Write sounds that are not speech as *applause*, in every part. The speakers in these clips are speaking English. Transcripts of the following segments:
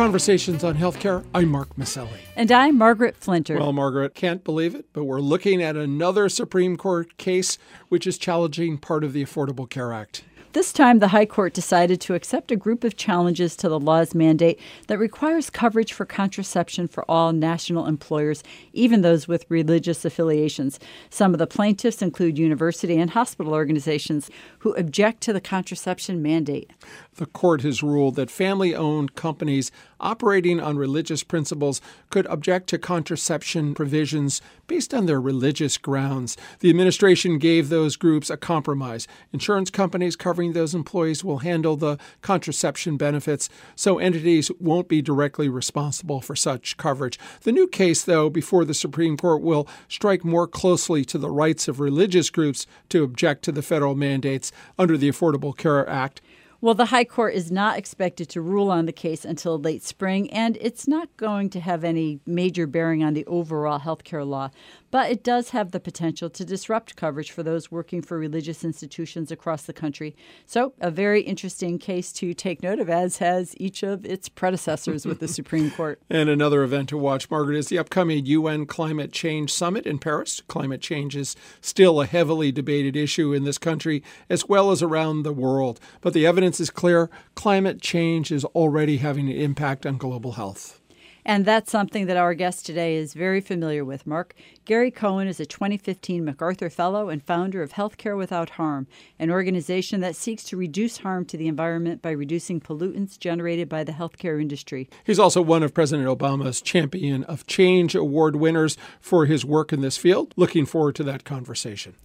Conversations on Healthcare. I'm Mark Masselli. And I'm Margaret Flinter. Well, Margaret, can't believe it, but we're looking at another Supreme Court case which is challenging part of the Affordable Care Act. This time, the High Court decided to accept a group of challenges to the law's mandate that requires coverage for contraception for all national employers, even those with religious affiliations. Some of the plaintiffs include university and hospital organizations who object to the contraception mandate. The court has ruled that family owned companies operating on religious principles could object to contraception provisions based on their religious grounds. The administration gave those groups a compromise. Insurance companies covering those employees will handle the contraception benefits, so entities won't be directly responsible for such coverage. The new case, though, before the Supreme Court will strike more closely to the rights of religious groups to object to the federal mandates under the Affordable Care Act. Well, the High Court is not expected to rule on the case until late spring, and it's not going to have any major bearing on the overall health care law but it does have the potential to disrupt coverage for those working for religious institutions across the country. So, a very interesting case to take note of, as has each of its predecessors with the *laughs* Supreme Court. And another event to watch, Margaret, is the upcoming UN Climate Change Summit in Paris. Climate change is still a heavily debated issue in this country as well as around the world. But the evidence is clear climate change is already having an impact on global health. And that's something that our guest today is very familiar with, Mark. Gary Cohen is a 2015 MacArthur Fellow and founder of Healthcare Without Harm, an organization that seeks to reduce harm to the environment by reducing pollutants generated by the healthcare industry. He's also one of President Obama's Champion of Change Award winners for his work in this field. Looking forward to that conversation.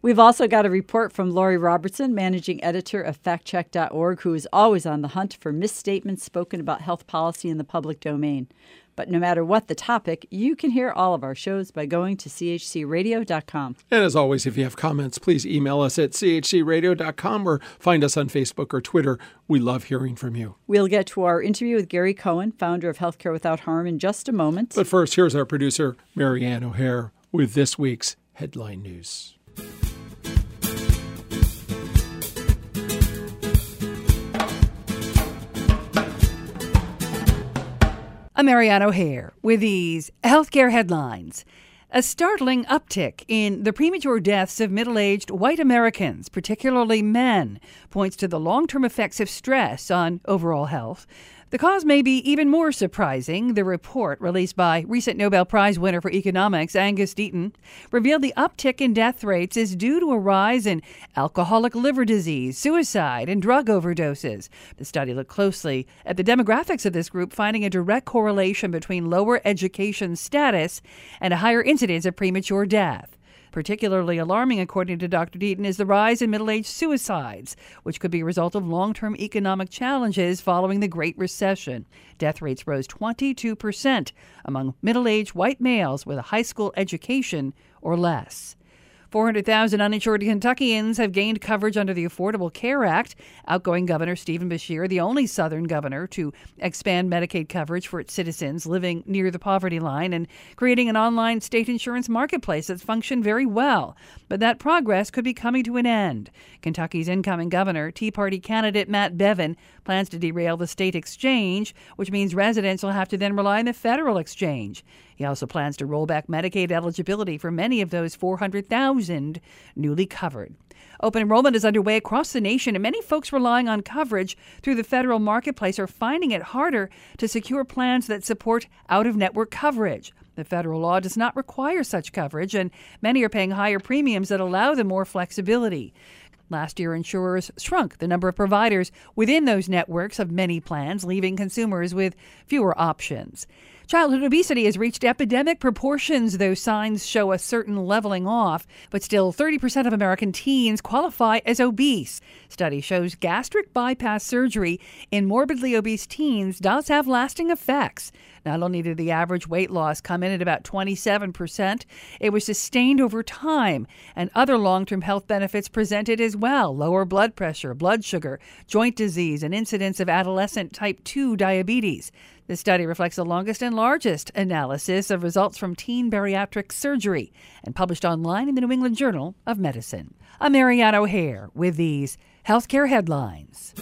We've also got a report from Lori Robertson, managing editor of factcheck.org, who is always on the hunt for misstatements spoken about health policy in the public domain. But no matter what the topic, you can hear all of our shows by going to chcradio.com. And as always, if you have comments, please email us at chcradio.com or find us on Facebook or Twitter. We love hearing from you. We'll get to our interview with Gary Cohen, founder of Healthcare Without Harm, in just a moment. But first, here's our producer, Marianne O'Hare, with this week's headline news. I'm O'Hare with these healthcare headlines. A startling uptick in the premature deaths of middle aged white Americans, particularly men, points to the long term effects of stress on overall health. The cause may be even more surprising. The report, released by recent Nobel Prize winner for economics Angus Deaton, revealed the uptick in death rates is due to a rise in alcoholic liver disease, suicide, and drug overdoses. The study looked closely at the demographics of this group, finding a direct correlation between lower education status and a higher incidence of premature death. Particularly alarming, according to Dr. Deaton, is the rise in middle aged suicides, which could be a result of long term economic challenges following the Great Recession. Death rates rose 22% among middle aged white males with a high school education or less. 400,000 uninsured Kentuckians have gained coverage under the Affordable Care Act. Outgoing Governor Stephen Beshear, the only Southern governor to expand Medicaid coverage for its citizens living near the poverty line and creating an online state insurance marketplace that's functioned very well. But that progress could be coming to an end. Kentucky's incoming governor, Tea Party candidate Matt Bevin, plans to derail the state exchange, which means residents will have to then rely on the federal exchange. He also plans to roll back Medicaid eligibility for many of those 400,000 newly covered. Open enrollment is underway across the nation, and many folks relying on coverage through the federal marketplace are finding it harder to secure plans that support out of network coverage. The federal law does not require such coverage, and many are paying higher premiums that allow them more flexibility. Last year, insurers shrunk the number of providers within those networks of many plans, leaving consumers with fewer options. Childhood obesity has reached epidemic proportions, though signs show a certain leveling off. But still, 30% of American teens qualify as obese. Study shows gastric bypass surgery in morbidly obese teens does have lasting effects. Not only did the average weight loss come in at about 27%, it was sustained over time, and other long term health benefits presented as well lower blood pressure, blood sugar, joint disease, and incidence of adolescent type 2 diabetes. The study reflects the longest and largest analysis of results from teen bariatric surgery and published online in the New England Journal of Medicine. I'm Marianne O'Hare with these healthcare headlines.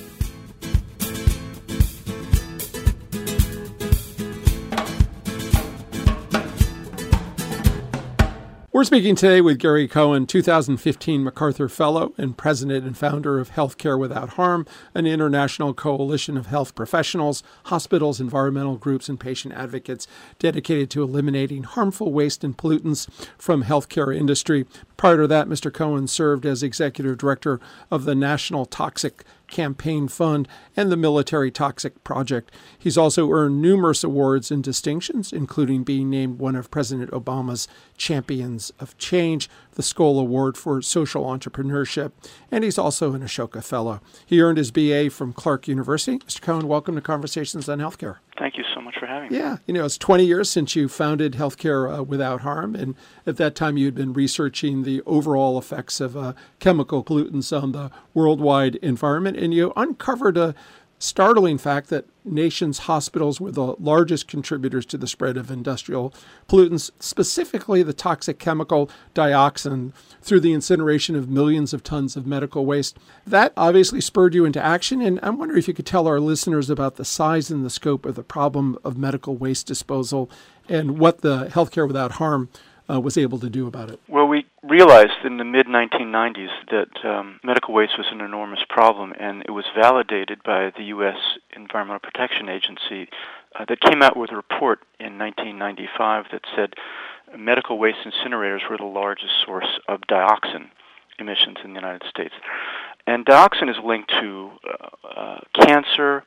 We're speaking today with Gary Cohen, 2015 MacArthur Fellow and president and founder of Healthcare Without Harm, an international coalition of health professionals, hospitals, environmental groups, and patient advocates dedicated to eliminating harmful waste and pollutants from healthcare industry. Prior to that, Mr. Cohen served as executive director of the National Toxic Campaign Fund and the Military Toxic Project. He's also earned numerous awards and distinctions, including being named one of President Obama's Champions of Change, the Skoll Award for Social Entrepreneurship, and he's also an Ashoka Fellow. He earned his BA from Clark University. Mr. Cohen, welcome to Conversations on Healthcare. Thank you for having me. Yeah, you know, it's 20 years since you founded Healthcare uh, Without Harm, and at that time you had been researching the overall effects of uh, chemical pollutants on the worldwide environment, and you uncovered a startling fact that nations' hospitals were the largest contributors to the spread of industrial pollutants, specifically the toxic chemical dioxin, through the incineration of millions of tons of medical waste. That obviously spurred you into action, and I'm wondering if you could tell our listeners about the size and the scope of the problem of medical waste disposal and what the Healthcare Without Harm uh, was able to do about it? Well, we realized in the mid 1990s that um, medical waste was an enormous problem, and it was validated by the U.S. Environmental Protection Agency uh, that came out with a report in 1995 that said medical waste incinerators were the largest source of dioxin emissions in the United States. And dioxin is linked to uh, uh, cancer,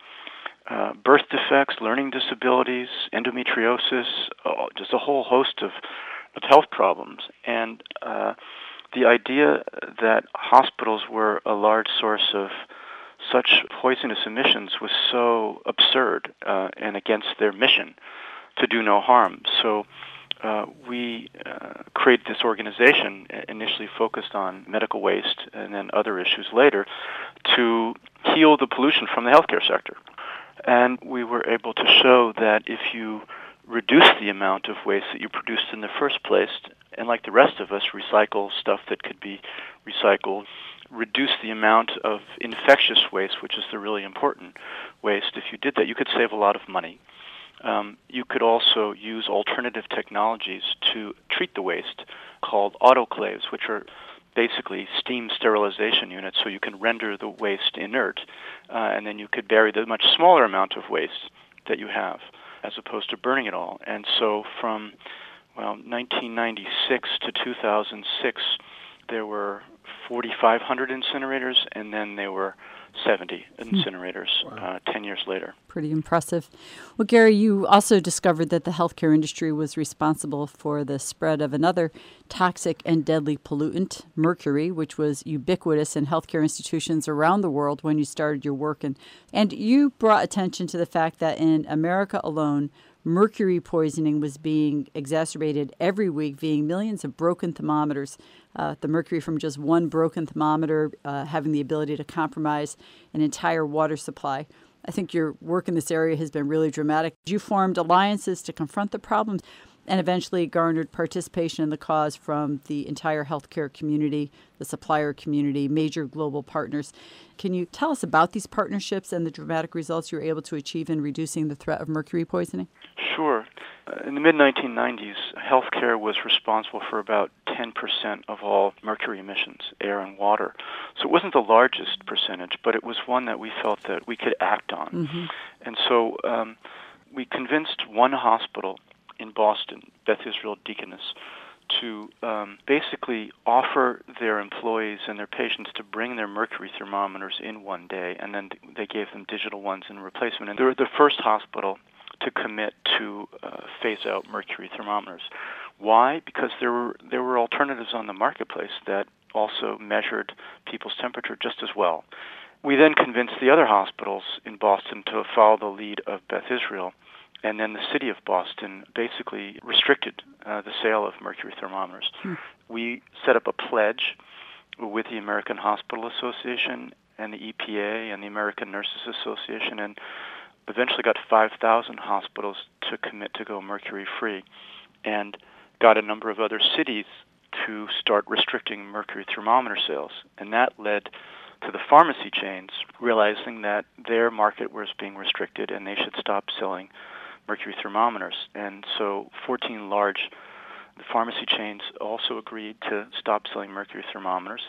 uh, birth defects, learning disabilities, endometriosis, uh, just a whole host of with health problems. And uh, the idea that hospitals were a large source of such poisonous emissions was so absurd uh, and against their mission to do no harm. So uh, we uh, created this organization, initially focused on medical waste and then other issues later, to heal the pollution from the healthcare sector. And we were able to show that if you reduce the amount of waste that you produced in the first place, and like the rest of us, recycle stuff that could be recycled, reduce the amount of infectious waste, which is the really important waste. If you did that, you could save a lot of money. Um, you could also use alternative technologies to treat the waste called autoclaves, which are basically steam sterilization units, so you can render the waste inert, uh, and then you could bury the much smaller amount of waste that you have as opposed to burning it all. And so from well 1996 to 2006, there were 4,500 incinerators, and then there were 70 hmm. incinerators wow. uh, 10 years later. Pretty impressive. Well, Gary, you also discovered that the healthcare industry was responsible for the spread of another toxic and deadly pollutant, mercury, which was ubiquitous in healthcare institutions around the world when you started your work. And, and you brought attention to the fact that in America alone, mercury poisoning was being exacerbated every week via millions of broken thermometers uh, the mercury from just one broken thermometer uh, having the ability to compromise an entire water supply. I think your work in this area has been really dramatic. You formed alliances to confront the problems and eventually garnered participation in the cause from the entire healthcare community, the supplier community, major global partners. Can you tell us about these partnerships and the dramatic results you were able to achieve in reducing the threat of mercury poisoning? Sure. Uh, in the mid 1990s, healthcare was responsible for about 10% of all mercury emissions, air and water. So it wasn't the largest percentage, but it was one that we felt that we could act on. Mm-hmm. And so um, we convinced one hospital in Boston, Beth Israel Deaconess, to um, basically offer their employees and their patients to bring their mercury thermometers in one day, and then they gave them digital ones in replacement. And they were the first hospital to commit to uh, phase out mercury thermometers. Why? Because there were there were alternatives on the marketplace that also measured people's temperature just as well. We then convinced the other hospitals in Boston to follow the lead of Beth Israel and then the city of Boston basically restricted uh, the sale of mercury thermometers. Hmm. We set up a pledge with the American Hospital Association and the EPA and the American Nurses Association, and eventually got 5,000 hospitals to commit to go mercury free, and got a number of other cities to start restricting mercury thermometer sales, and that led to the pharmacy chains realizing that their market was being restricted and they should stop selling mercury thermometers. And so 14 large pharmacy chains also agreed to stop selling mercury thermometers.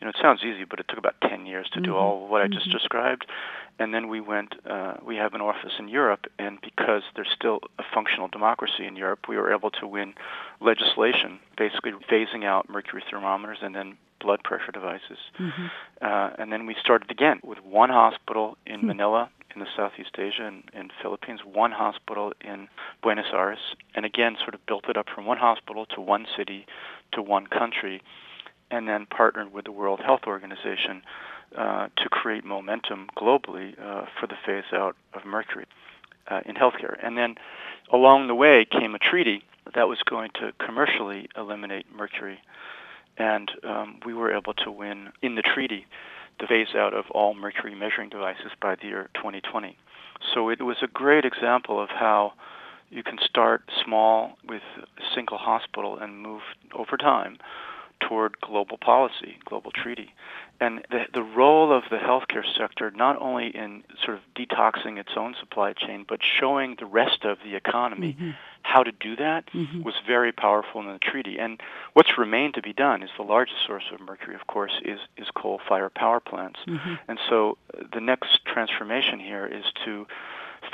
You know, it sounds easy, but it took about 10 years to mm-hmm. do all what I just mm-hmm. described. And then we went, uh, we have an office in Europe, and because there's still a functional democracy in Europe, we were able to win legislation basically phasing out mercury thermometers and then blood pressure devices. Mm-hmm. Uh, and then we started again with one hospital in mm-hmm. Manila in the Southeast Asia and in Philippines, one hospital in Buenos Aires, and again sort of built it up from one hospital to one city to one country, and then partnered with the World Health Organization uh, to create momentum globally uh, for the phase out of mercury uh, in healthcare. And then along the way came a treaty that was going to commercially eliminate mercury, and um, we were able to win in the treaty the phase out of all mercury measuring devices by the year 2020. So it was a great example of how you can start small with a single hospital and move over time toward global policy, global treaty. And the, the role of the healthcare sector, not only in sort of detoxing its own supply chain, but showing the rest of the economy mm-hmm. how to do that, mm-hmm. was very powerful in the treaty. And what's remained to be done is the largest source of mercury, of course, is, is coal-fired power plants. Mm-hmm. And so uh, the next transformation here is to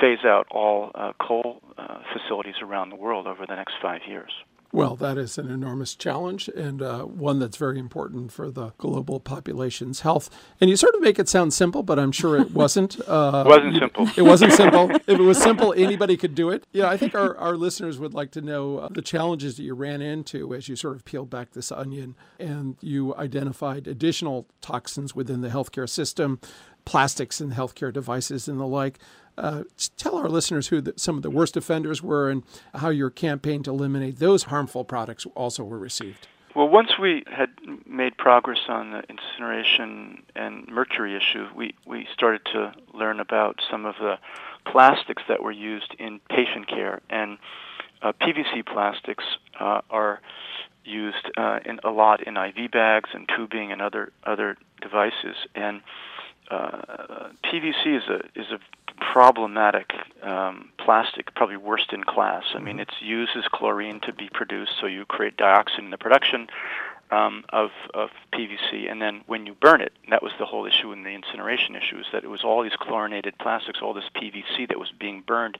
phase out all uh, coal uh, facilities around the world over the next five years. Well, that is an enormous challenge and uh, one that's very important for the global population's health. And you sort of make it sound simple, but I'm sure it wasn't. *laughs* Uh, it wasn't simple. It wasn't simple. *laughs* if it was simple, anybody could do it. Yeah, I think our, our listeners would like to know uh, the challenges that you ran into as you sort of peeled back this onion and you identified additional toxins within the healthcare system, plastics and healthcare devices and the like. Uh, tell our listeners who the, some of the worst offenders were and how your campaign to eliminate those harmful products also were received. Well, once we had made progress on the incineration and mercury issue, we, we started to learn about some of the plastics that were used in patient care. And uh, PVC plastics uh, are used uh, in a lot in IV bags and tubing and other other devices. And uh, PVC is a is a problematic um, plastic, probably worst in class. I mean, mm-hmm. it uses chlorine to be produced, so you create dioxin in the production um, of, of PVC, and then when you burn it, that was the whole issue in the incineration issue, is that it was all these chlorinated plastics, all this PVC that was being burned.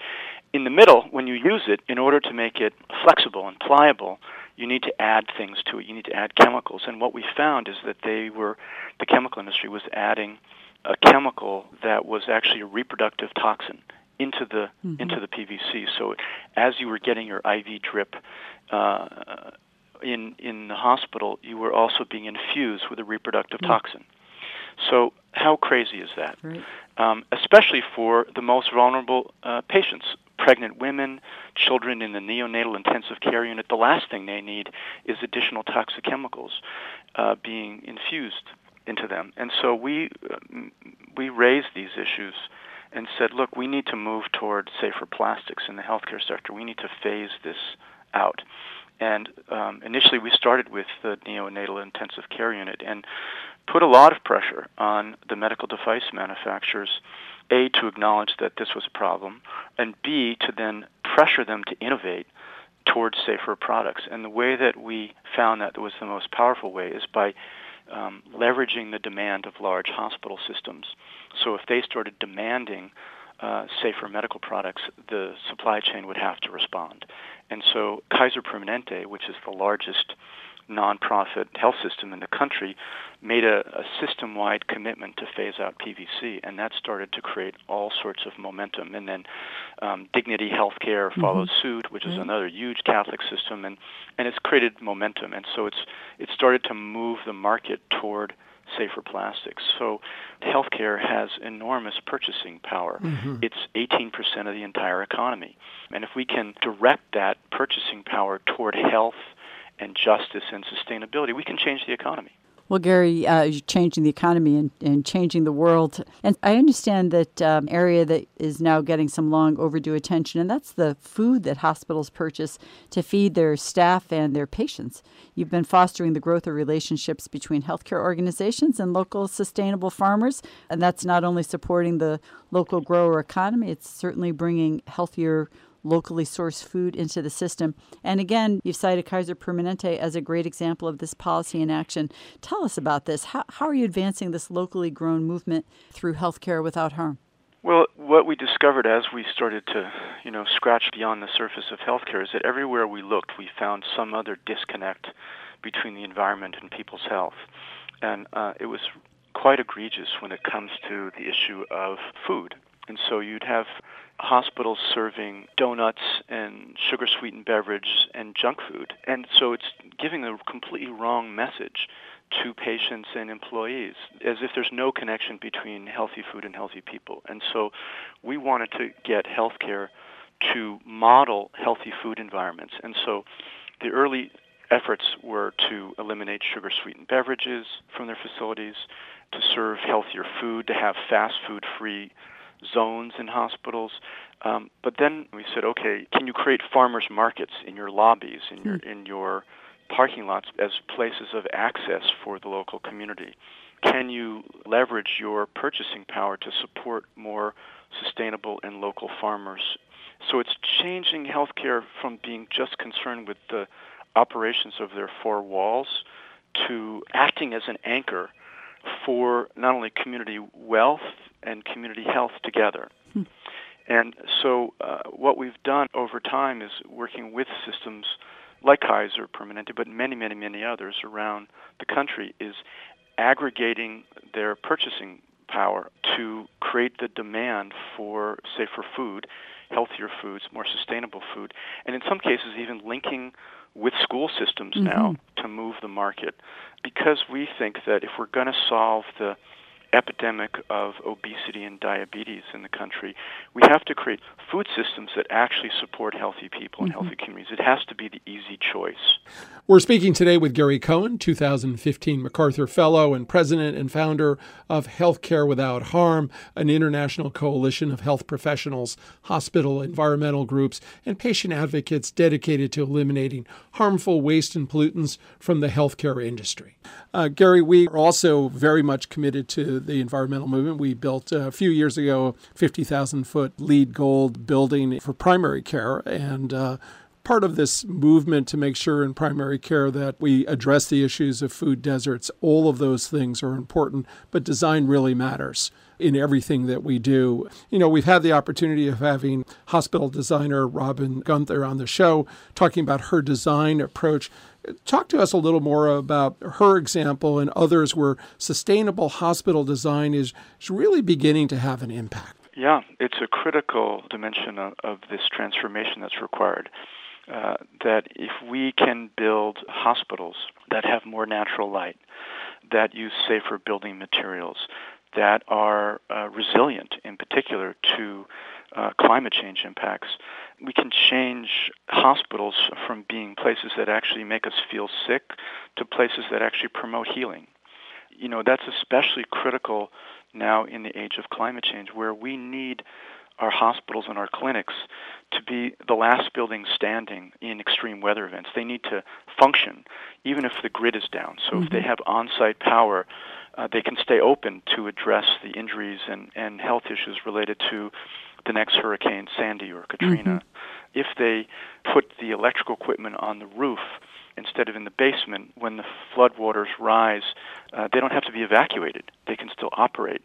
In the middle, when you use it, in order to make it flexible and pliable, you need to add things to it. You need to add chemicals, and what we found is that they were, the chemical industry was adding a chemical that was actually a reproductive toxin into the mm-hmm. into the PVC. So as you were getting your IV drip uh, in in the hospital, you were also being infused with a reproductive mm-hmm. toxin. So how crazy is that? Right. Um, especially for the most vulnerable uh, patients, pregnant women, children in the neonatal intensive care unit. The last thing they need is additional toxic chemicals uh, being infused into them. And so we we raised these issues and said, look, we need to move toward safer plastics in the healthcare sector. We need to phase this out. And um, initially, we started with the neonatal intensive care unit and put a lot of pressure on the medical device manufacturers, A, to acknowledge that this was a problem, and B, to then pressure them to innovate towards safer products. And the way that we found that was the most powerful way is by um, leveraging the demand of large hospital systems. So if they started demanding uh, safer medical products, the supply chain would have to respond. And so Kaiser Permanente, which is the largest nonprofit health system in the country made a, a system wide commitment to phase out PVC, and that started to create all sorts of momentum. And then um, Dignity Healthcare mm-hmm. followed suit, which is mm-hmm. another huge Catholic system, and, and it's created momentum. And so it's it started to move the market toward safer plastics. So healthcare has enormous purchasing power. Mm-hmm. It's 18% of the entire economy. And if we can direct that purchasing power toward health and justice and sustainability, we can change the economy. Well, Gary, uh, changing the economy and, and changing the world. And I understand that um, area that is now getting some long overdue attention, and that's the food that hospitals purchase to feed their staff and their patients. You've been fostering the growth of relationships between healthcare organizations and local sustainable farmers, and that's not only supporting the local grower economy, it's certainly bringing healthier locally sourced food into the system. And again, you've cited Kaiser Permanente as a great example of this policy in action. Tell us about this. How, how are you advancing this locally grown movement through healthcare without harm? Well, what we discovered as we started to, you know, scratch beyond the surface of healthcare is that everywhere we looked, we found some other disconnect between the environment and people's health. And uh, it was quite egregious when it comes to the issue of food. And so you'd have hospitals serving donuts and sugar sweetened beverages and junk food. And so it's giving a completely wrong message to patients and employees as if there's no connection between healthy food and healthy people. And so we wanted to get healthcare to model healthy food environments. And so the early efforts were to eliminate sugar sweetened beverages from their facilities, to serve healthier food, to have fast food free zones in hospitals. Um, but then we said, okay, can you create farmers markets in your lobbies, in your in your parking lots as places of access for the local community? Can you leverage your purchasing power to support more sustainable and local farmers? So it's changing healthcare from being just concerned with the operations of their four walls to acting as an anchor for not only community wealth and community health together. Hmm. And so, uh, what we've done over time is working with systems like Kaiser Permanente, but many, many, many others around the country, is aggregating their purchasing power to create the demand for safer food, healthier foods, more sustainable food, and in some cases, even linking with school systems mm-hmm. now to move the market because we think that if we're going to solve the epidemic of obesity and diabetes in the country, we have to create food systems that actually support healthy people and mm-hmm. healthy communities. It has to be the easy choice. We're speaking today with Gary Cohen, 2015 MacArthur Fellow and president and founder of Healthcare Without Harm, an international coalition of health professionals, hospital, environmental groups, and patient advocates dedicated to eliminating harmful waste and pollutants from the healthcare industry. Uh, Gary, we are also very much committed the environmental movement. We built uh, a few years ago a 50,000 foot LEED gold building for primary care. And uh, part of this movement to make sure in primary care that we address the issues of food deserts, all of those things are important, but design really matters in everything that we do. You know, we've had the opportunity of having hospital designer Robin Guenther on the show talking about her design approach. Talk to us a little more about her example and others where sustainable hospital design is, is really beginning to have an impact. Yeah, it's a critical dimension of, of this transformation that's required. Uh, that if we can build hospitals that have more natural light, that use safer building materials, that are uh, resilient, in particular, to uh, climate change impacts, we can change hospitals from being places that actually make us feel sick to places that actually promote healing. You know, that's especially critical now in the age of climate change, where we need our hospitals and our clinics to be the last building standing in extreme weather events. They need to function even if the grid is down. So mm-hmm. if they mm-hmm. have on site power, uh, they can stay open to address the injuries and, and health issues related to the next hurricane, Sandy or Katrina. Mm-hmm. If they put the electrical equipment on the roof instead of in the basement, when the floodwaters rise, uh, they don't have to be evacuated. They can still operate.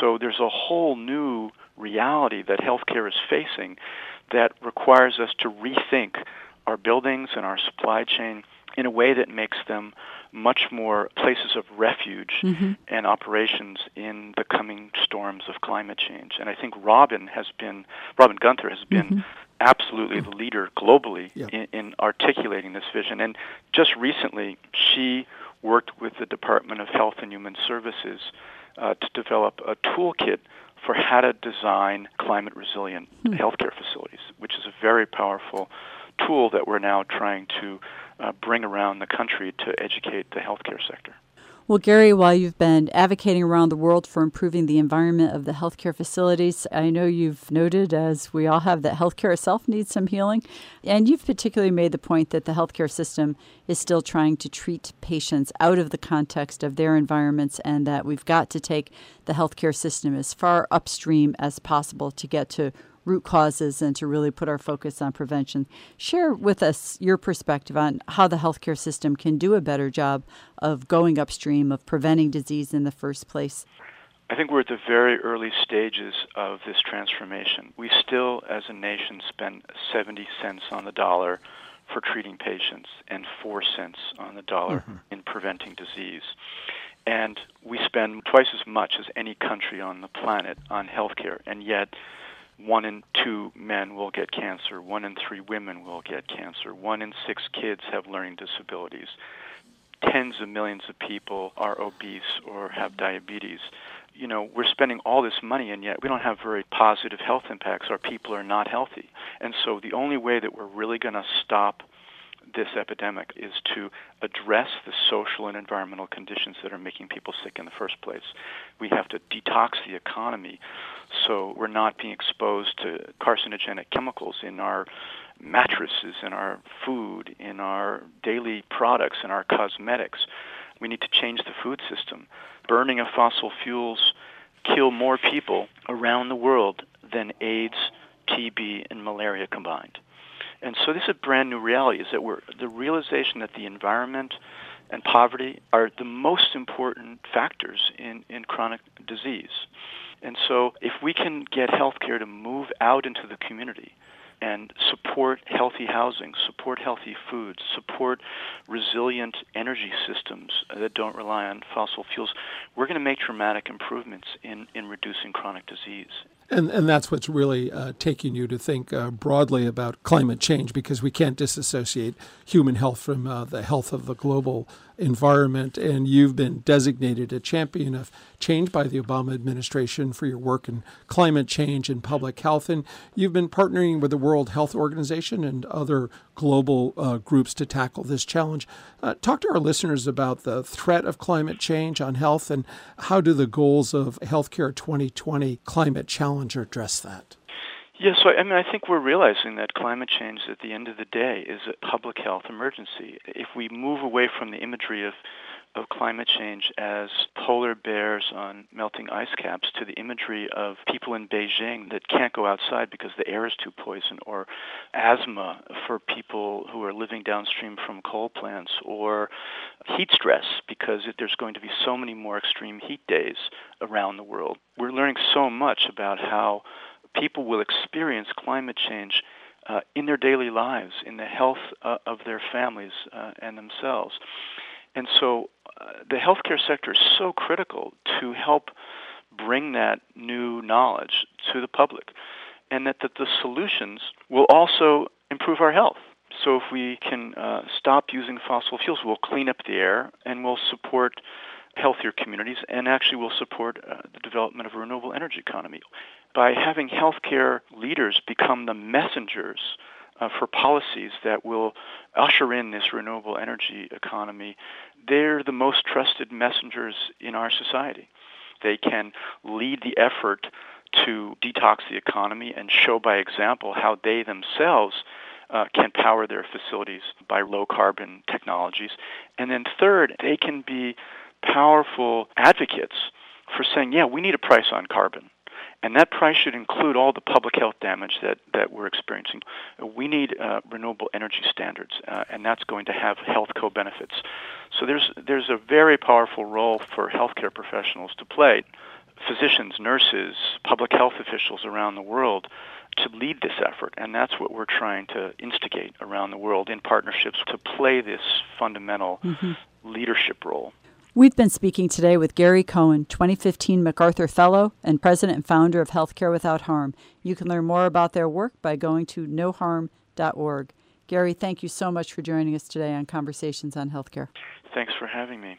So there's a whole new reality that healthcare is facing that requires us to rethink our buildings and our supply chain in a way that makes them much more places of refuge mm-hmm. and operations in the coming storms of climate change. And I think Robin has been, Robin Guenther has been mm-hmm. absolutely the leader globally yeah. in, in articulating this vision. And just recently, she worked with the Department of Health and Human Services uh, to develop a toolkit for how to design climate resilient mm-hmm. healthcare facilities, which is a very powerful tool that we're now trying to uh, bring around the country to educate the healthcare sector. Well, Gary, while you've been advocating around the world for improving the environment of the healthcare facilities, I know you've noted, as we all have, that healthcare itself needs some healing. And you've particularly made the point that the healthcare system is still trying to treat patients out of the context of their environments, and that we've got to take the healthcare system as far upstream as possible to get to root causes and to really put our focus on prevention. Share with us your perspective on how the healthcare system can do a better job of going upstream, of preventing disease in the first place. I think we're at the very early stages of this transformation. We still, as a nation, spend 70 cents on the dollar for treating patients and 4 cents on the dollar mm-hmm. in preventing disease. And we spend twice as much as any country on the planet on healthcare, and yet one in two men will get cancer, one in three women will get cancer, one in six kids have learning disabilities, tens of millions of people are obese or have diabetes. You know, we're spending all this money and yet we don't have very positive health impacts. Our people are not healthy. And so the only way that we're really going to stop this epidemic is to address the social and environmental conditions that are making people sick in the first place. We have to detox the economy so we're not being exposed to carcinogenic chemicals in our mattresses, in our food, in our daily products, in our cosmetics. We need to change the food system. Burning of fossil fuels kill more people around the world than AIDS, TB, and malaria combined. And so this is a brand new reality is that we're the realization that the environment and poverty are the most important factors in, in chronic disease. And so if we can get healthcare to move out into the community and support healthy housing, support healthy foods, support resilient energy systems that don't rely on fossil fuels, we're going to make dramatic improvements in, in reducing chronic disease. And, and that's what's really uh, taking you to think uh, broadly about climate change because we can't disassociate human health from uh, the health of the global environment. And you've been designated a champion of change by the Obama administration for your work in climate change and public health. And you've been partnering with the World Health Organization and other global uh, groups to tackle this challenge. Uh, talk to our listeners about the threat of climate change on health and how do the goals of Healthcare 2020 climate challenge address that? Yes, yeah, so I mean, I think we're realizing that climate change, at the end of the day, is a public health emergency. If we move away from the imagery of of climate change as polar bears on melting ice caps to the imagery of people in Beijing that can't go outside because the air is too poison, or asthma for people who are living downstream from coal plants, or heat stress because there's going to be so many more extreme heat days around the world. We're learning so much about how people will experience climate change uh, in their daily lives, in the health uh, of their families uh, and themselves. And so uh, the healthcare sector is so critical to help bring that new knowledge to the public, and that, that the solutions will also improve our health. So if we can uh, stop using fossil fuels, we'll clean up the air and we'll support healthier communities and actually we'll support uh, the development of a renewable energy economy. By having healthcare leaders become the messengers uh, for policies that will usher in this renewable energy economy, they're the most trusted messengers in our society. They can lead the effort to detox the economy and show by example how they themselves uh, can power their facilities by low carbon technologies. And then, third, they can be powerful advocates for saying, yeah, we need a price on carbon. And that price should include all the public health damage that, that we're experiencing. We need uh, renewable energy standards, uh, and that's going to have health co benefits. So there's, there's a very powerful role for healthcare professionals to play physicians, nurses, public health officials around the world to lead this effort. And that's what we're trying to instigate around the world in partnerships to play this fundamental mm-hmm. leadership role. We've been speaking today with Gary Cohen, 2015 MacArthur Fellow and President and founder of Healthcare Without Harm. You can learn more about their work by going to noharm.org. Gary, thank you so much for joining us today on Conversations on Healthcare. Thanks for having me.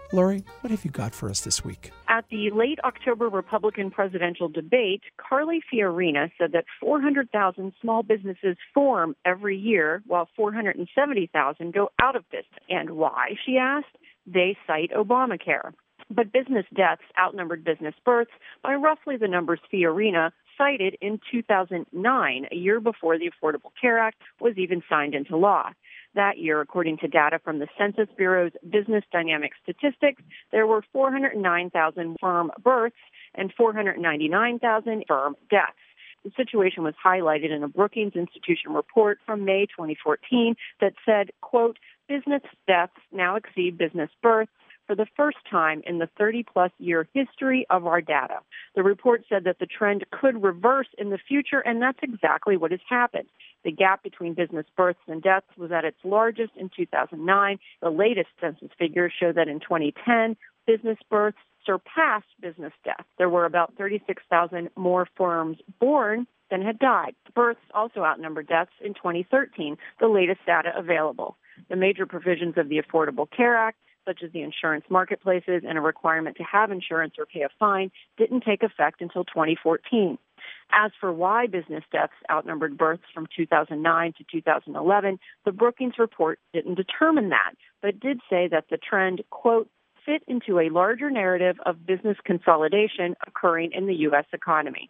Lori, what have you got for us this week? At the late October Republican presidential debate, Carly Fiorina said that 400,000 small businesses form every year, while 470,000 go out of business. And why, she asked? They cite Obamacare. But business deaths outnumbered business births by roughly the numbers Fiorina cited in 2009, a year before the Affordable Care Act was even signed into law. That year, according to data from the Census Bureau's Business Dynamic Statistics, there were 409,000 firm births and 499,000 firm deaths. The situation was highlighted in a Brookings Institution report from May 2014 that said, quote, business deaths now exceed business births for the first time in the 30 plus year history of our data. The report said that the trend could reverse in the future, and that's exactly what has happened. The gap between business births and deaths was at its largest in 2009. The latest census figures show that in 2010, business births surpassed business deaths. There were about 36,000 more firms born than had died. Births also outnumbered deaths in 2013, the latest data available. The major provisions of the Affordable Care Act such as the insurance marketplaces and a requirement to have insurance or pay a fine, didn't take effect until 2014. As for why business deaths outnumbered births from 2009 to 2011, the Brookings report didn't determine that, but did say that the trend, quote, fit into a larger narrative of business consolidation occurring in the U.S. economy.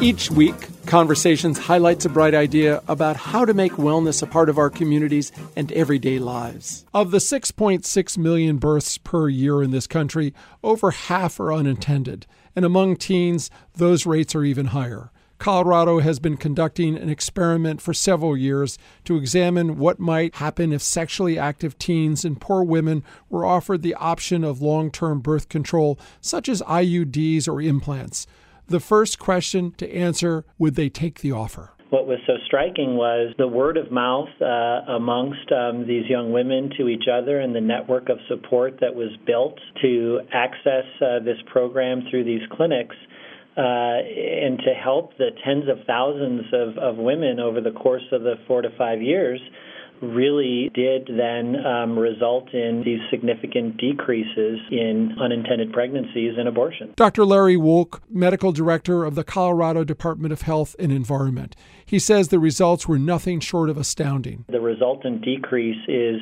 Each week, Conversations highlights a bright idea about how to make wellness a part of our communities and everyday lives. Of the 6.6 million births per year in this country, over half are unintended, and among teens, those rates are even higher. Colorado has been conducting an experiment for several years to examine what might happen if sexually active teens and poor women were offered the option of long term birth control, such as IUDs or implants. The first question to answer would they take the offer? What was so striking was the word of mouth uh, amongst um, these young women to each other and the network of support that was built to access uh, this program through these clinics. Uh, and to help the tens of thousands of, of women over the course of the four to five years really did then um, result in these significant decreases in unintended pregnancies and abortion. Dr. Larry Wolk, medical director of the Colorado Department of Health and Environment, he says the results were nothing short of astounding. The resultant decrease is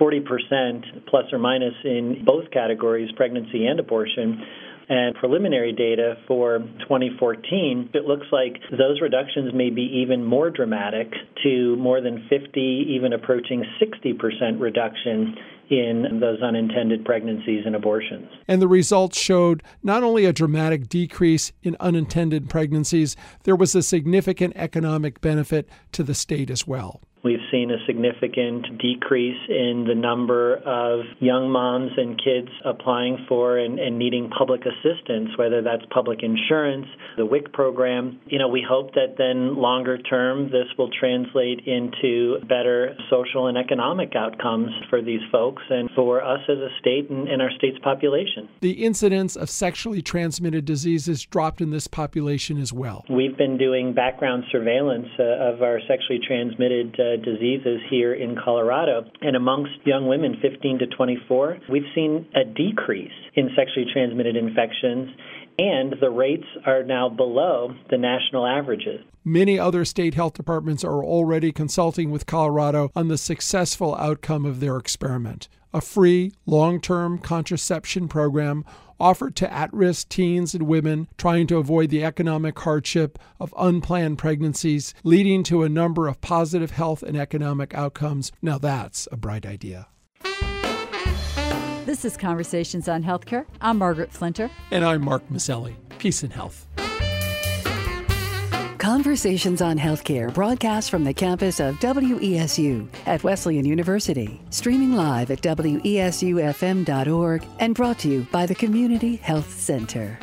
40% plus or minus in both categories, pregnancy and abortion and preliminary data for 2014, it looks like those reductions may be even more dramatic to more than 50, even approaching 60% reduction in those unintended pregnancies and abortions. And the results showed not only a dramatic decrease in unintended pregnancies, there was a significant economic benefit to the state as well. We've seen a significant decrease in the number of young moms and kids applying for and, and, needing public assistance, whether that's public insurance, the WIC program. You know, we hope that then longer term this will translate into better social and economic outcomes for these folks and for us as a state and, and our state's population. The incidence of sexually transmitted diseases dropped in this population as well. We've been doing background surveillance uh, of our sexually transmitted uh, diseases here in Colorado. And amongst young women 15 to 24, we've seen a decrease in sexually transmitted infections and the rates are now below the national averages. Many other state health departments are already consulting with Colorado on the successful outcome of their experiment. A free, long term contraception program offered to at risk teens and women trying to avoid the economic hardship of unplanned pregnancies, leading to a number of positive health and economic outcomes. Now that's a bright idea. This is Conversations on Healthcare. I'm Margaret Flinter. And I'm Mark Masselli. Peace and health. Conversations on Healthcare broadcast from the campus of WESU at Wesleyan University, streaming live at WESUFM.org and brought to you by the Community Health Center.